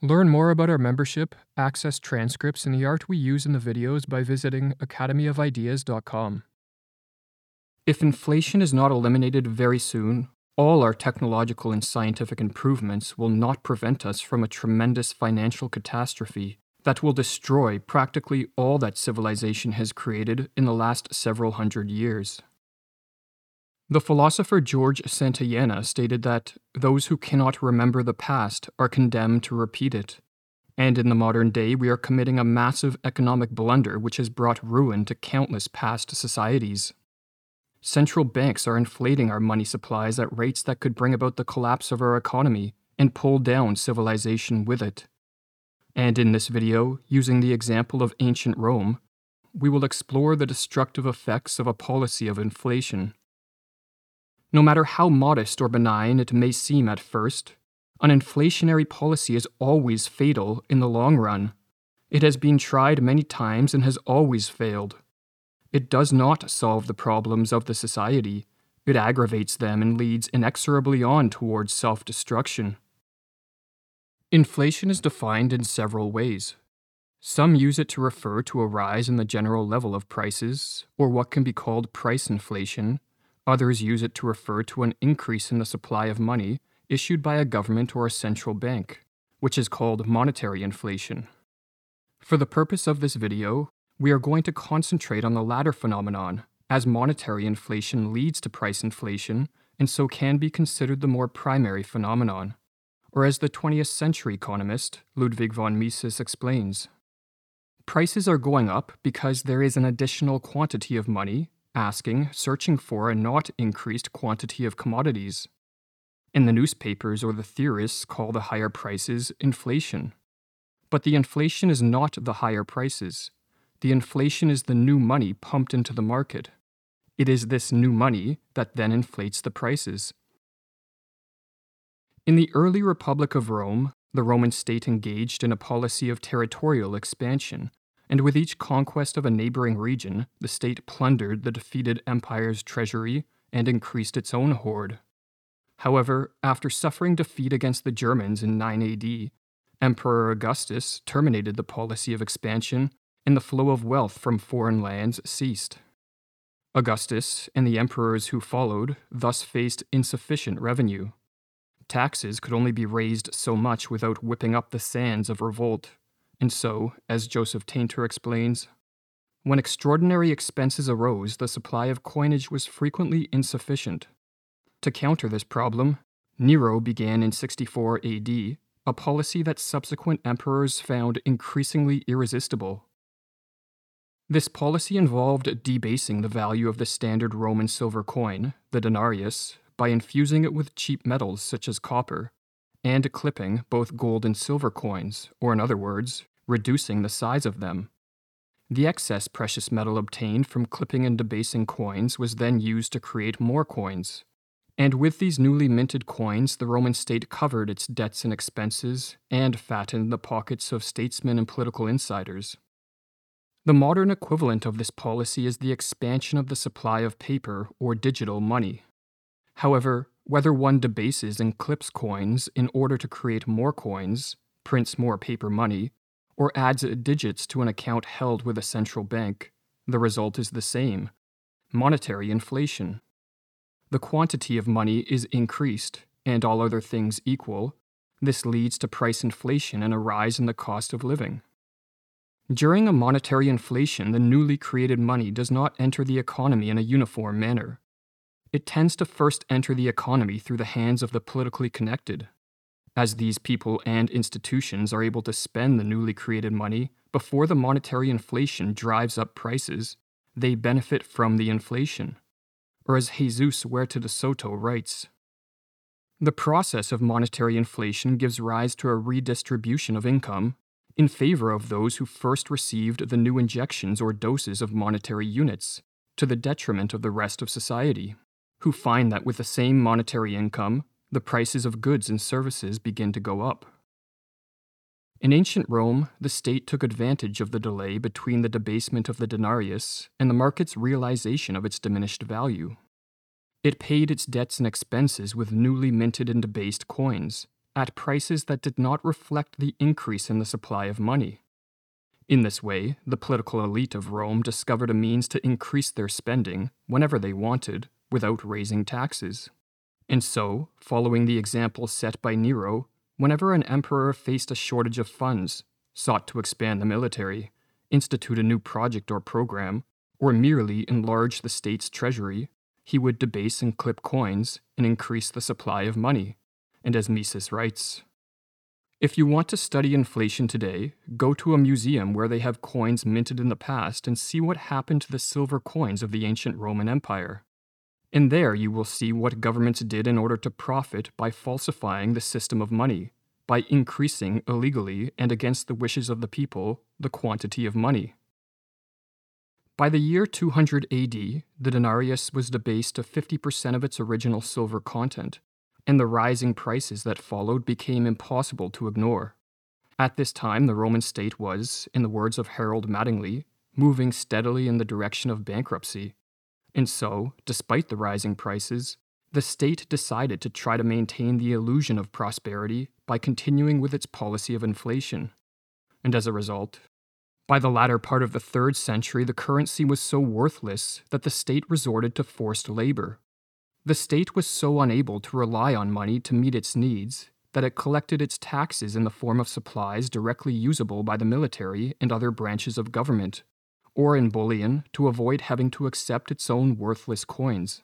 Learn more about our membership, access transcripts, and the art we use in the videos by visiting academyofideas.com. If inflation is not eliminated very soon, all our technological and scientific improvements will not prevent us from a tremendous financial catastrophe that will destroy practically all that civilization has created in the last several hundred years. The philosopher George Santayana stated that those who cannot remember the past are condemned to repeat it. And in the modern day, we are committing a massive economic blunder which has brought ruin to countless past societies. Central banks are inflating our money supplies at rates that could bring about the collapse of our economy and pull down civilization with it. And in this video, using the example of ancient Rome, we will explore the destructive effects of a policy of inflation. No matter how modest or benign it may seem at first, an inflationary policy is always fatal in the long run. It has been tried many times and has always failed. It does not solve the problems of the society, it aggravates them and leads inexorably on towards self destruction. Inflation is defined in several ways. Some use it to refer to a rise in the general level of prices, or what can be called price inflation. Others use it to refer to an increase in the supply of money issued by a government or a central bank, which is called monetary inflation. For the purpose of this video, we are going to concentrate on the latter phenomenon, as monetary inflation leads to price inflation and so can be considered the more primary phenomenon, or as the 20th century economist Ludwig von Mises explains. Prices are going up because there is an additional quantity of money asking, searching for a not increased quantity of commodities. And the newspapers or the theorists call the higher prices inflation. But the inflation is not the higher prices. The inflation is the new money pumped into the market. It is this new money that then inflates the prices. In the early Republic of Rome, the Roman state engaged in a policy of territorial expansion, and with each conquest of a neighboring region, the state plundered the defeated empire's treasury and increased its own hoard. However, after suffering defeat against the Germans in 9 AD, Emperor Augustus terminated the policy of expansion and the flow of wealth from foreign lands ceased. Augustus and the emperors who followed thus faced insufficient revenue. Taxes could only be raised so much without whipping up the sands of revolt, and so, as Joseph Tainter explains, when extraordinary expenses arose, the supply of coinage was frequently insufficient. To counter this problem, Nero began in 64 AD a policy that subsequent emperors found increasingly irresistible this policy involved debasing the value of the standard Roman silver coin, the denarius, by infusing it with cheap metals such as copper, and clipping both gold and silver coins, or in other words, reducing the size of them. The excess precious metal obtained from clipping and debasing coins was then used to create more coins. And with these newly minted coins, the Roman state covered its debts and expenses and fattened the pockets of statesmen and political insiders. The modern equivalent of this policy is the expansion of the supply of paper or digital money. However, whether one debases and clips coins in order to create more coins, prints more paper money, or adds digits to an account held with a central bank, the result is the same monetary inflation. The quantity of money is increased, and all other things equal, this leads to price inflation and a rise in the cost of living. During a monetary inflation, the newly created money does not enter the economy in a uniform manner. It tends to first enter the economy through the hands of the politically connected. As these people and institutions are able to spend the newly created money before the monetary inflation drives up prices, they benefit from the inflation. Or as Jesus Huerta de Soto writes, the process of monetary inflation gives rise to a redistribution of income in favor of those who first received the new injections or doses of monetary units, to the detriment of the rest of society, who find that with the same monetary income, the prices of goods and services begin to go up. In ancient Rome, the state took advantage of the delay between the debasement of the denarius and the market's realization of its diminished value. It paid its debts and expenses with newly minted and debased coins, at prices that did not reflect the increase in the supply of money. In this way, the political elite of Rome discovered a means to increase their spending whenever they wanted without raising taxes. And so, following the example set by Nero, whenever an emperor faced a shortage of funds, sought to expand the military, institute a new project or program, or merely enlarge the state's treasury, he would debase and clip coins and increase the supply of money. And as Mises writes, if you want to study inflation today, go to a museum where they have coins minted in the past and see what happened to the silver coins of the ancient Roman Empire. And there you will see what governments did in order to profit by falsifying the system of money, by increasing illegally and against the wishes of the people the quantity of money. By the year 200 AD, the denarius was debased to 50% of its original silver content, and the rising prices that followed became impossible to ignore. At this time, the Roman state was, in the words of Harold Mattingly, moving steadily in the direction of bankruptcy. And so, despite the rising prices, the state decided to try to maintain the illusion of prosperity by continuing with its policy of inflation. And as a result, by the latter part of the third century, the currency was so worthless that the state resorted to forced labor. The state was so unable to rely on money to meet its needs that it collected its taxes in the form of supplies directly usable by the military and other branches of government, or in bullion to avoid having to accept its own worthless coins.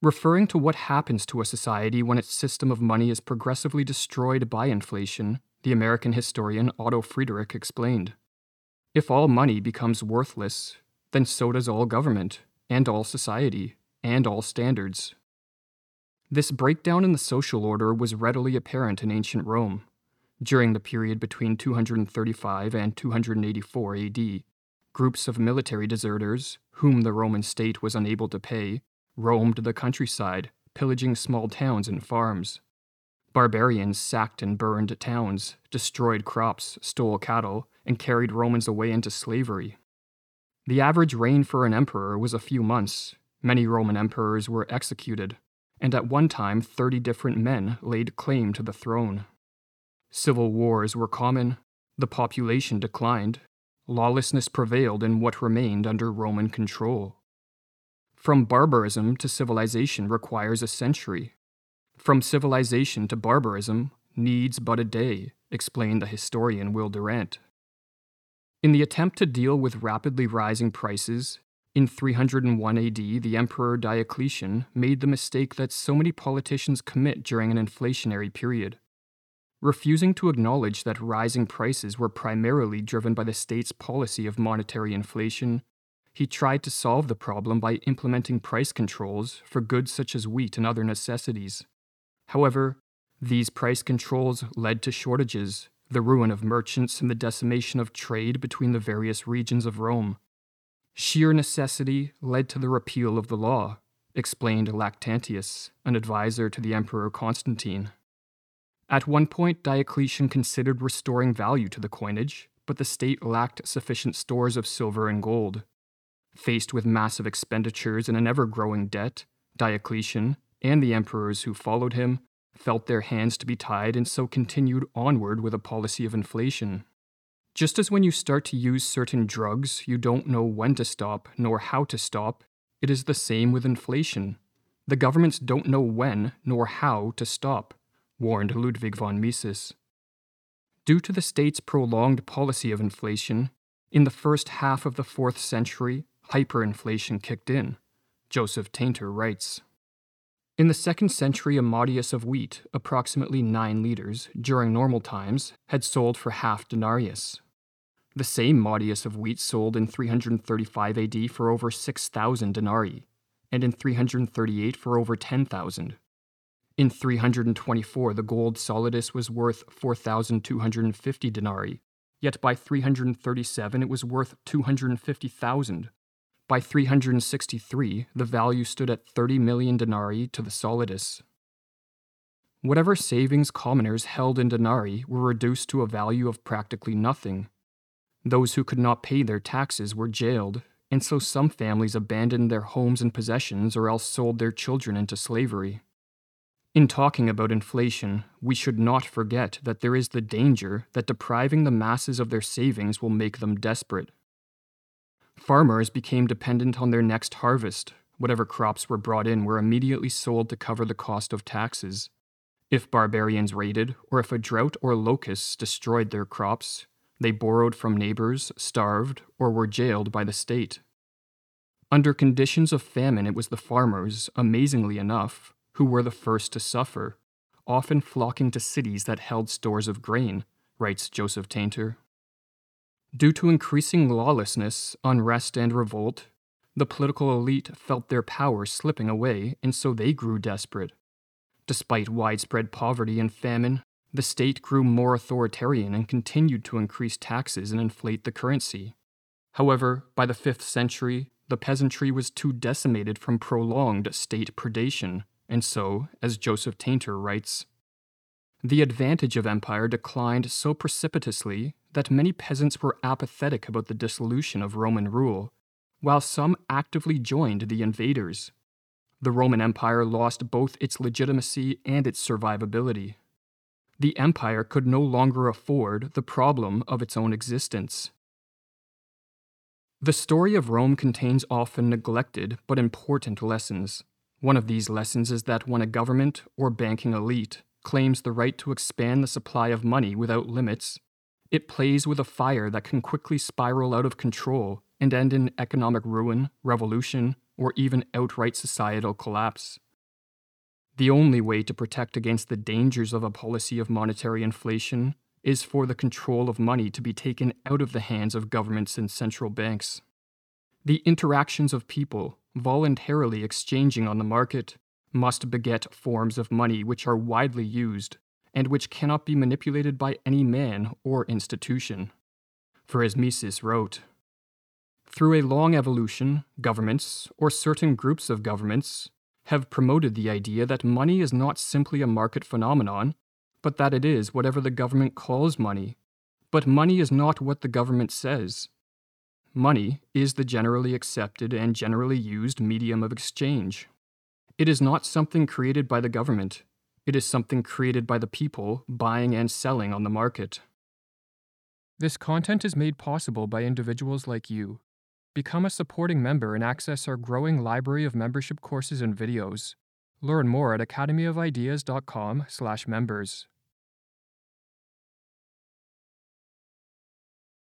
Referring to what happens to a society when its system of money is progressively destroyed by inflation, the American historian Otto Friedrich explained. If all money becomes worthless, then so does all government, and all society, and all standards. This breakdown in the social order was readily apparent in ancient Rome. During the period between 235 and 284 AD, groups of military deserters, whom the Roman state was unable to pay, roamed the countryside, pillaging small towns and farms. Barbarians sacked and burned towns, destroyed crops, stole cattle, and carried Romans away into slavery. The average reign for an emperor was a few months. Many Roman emperors were executed, and at one time 30 different men laid claim to the throne. Civil wars were common, the population declined, lawlessness prevailed in what remained under Roman control. From barbarism to civilization requires a century, from civilization to barbarism needs but a day, explained the historian Will Durant. In the attempt to deal with rapidly rising prices, in 301 AD, the Emperor Diocletian made the mistake that so many politicians commit during an inflationary period. Refusing to acknowledge that rising prices were primarily driven by the state's policy of monetary inflation, he tried to solve the problem by implementing price controls for goods such as wheat and other necessities. However, these price controls led to shortages, the ruin of merchants, and the decimation of trade between the various regions of Rome. Sheer necessity led to the repeal of the law, explained Lactantius, an advisor to the Emperor Constantine. At one point, Diocletian considered restoring value to the coinage, but the state lacked sufficient stores of silver and gold. Faced with massive expenditures and an ever growing debt, Diocletian, and the emperors who followed him felt their hands to be tied and so continued onward with a policy of inflation. Just as when you start to use certain drugs, you don't know when to stop nor how to stop, it is the same with inflation. The governments don't know when nor how to stop, warned Ludwig von Mises. Due to the state's prolonged policy of inflation, in the first half of the fourth century, hyperinflation kicked in, Joseph Tainter writes. In the second century, a modius of wheat, approximately 9 liters, during normal times, had sold for half denarius. The same modius of wheat sold in 335 AD for over 6,000 denarii, and in 338 for over 10,000. In 324, the gold solidus was worth 4,250 denarii, yet by 337 it was worth 250,000, by 363, the value stood at 30 million denarii to the solidus. Whatever savings commoners held in denarii were reduced to a value of practically nothing. Those who could not pay their taxes were jailed, and so some families abandoned their homes and possessions or else sold their children into slavery. In talking about inflation, we should not forget that there is the danger that depriving the masses of their savings will make them desperate. Farmers became dependent on their next harvest. Whatever crops were brought in were immediately sold to cover the cost of taxes. If barbarians raided, or if a drought or locusts destroyed their crops, they borrowed from neighbors, starved, or were jailed by the state. Under conditions of famine, it was the farmers, amazingly enough, who were the first to suffer, often flocking to cities that held stores of grain, writes Joseph Tainter. Due to increasing lawlessness, unrest, and revolt, the political elite felt their power slipping away, and so they grew desperate. Despite widespread poverty and famine, the state grew more authoritarian and continued to increase taxes and inflate the currency. However, by the 5th century, the peasantry was too decimated from prolonged state predation, and so, as Joseph Tainter writes, the advantage of empire declined so precipitously that many peasants were apathetic about the dissolution of Roman rule, while some actively joined the invaders. The Roman Empire lost both its legitimacy and its survivability. The empire could no longer afford the problem of its own existence. The story of Rome contains often neglected but important lessons. One of these lessons is that when a government or banking elite claims the right to expand the supply of money without limits, it plays with a fire that can quickly spiral out of control and end in economic ruin, revolution, or even outright societal collapse. The only way to protect against the dangers of a policy of monetary inflation is for the control of money to be taken out of the hands of governments and central banks. The interactions of people, voluntarily exchanging on the market, must beget forms of money which are widely used and which cannot be manipulated by any man or institution. For as Mises wrote, through a long evolution, governments, or certain groups of governments, have promoted the idea that money is not simply a market phenomenon, but that it is whatever the government calls money. But money is not what the government says. Money is the generally accepted and generally used medium of exchange. It is not something created by the government, it is something created by the people buying and selling on the market. This content is made possible by individuals like you Become a supporting member and access our growing library of membership courses and videos. Learn more at academyofideas.com/members.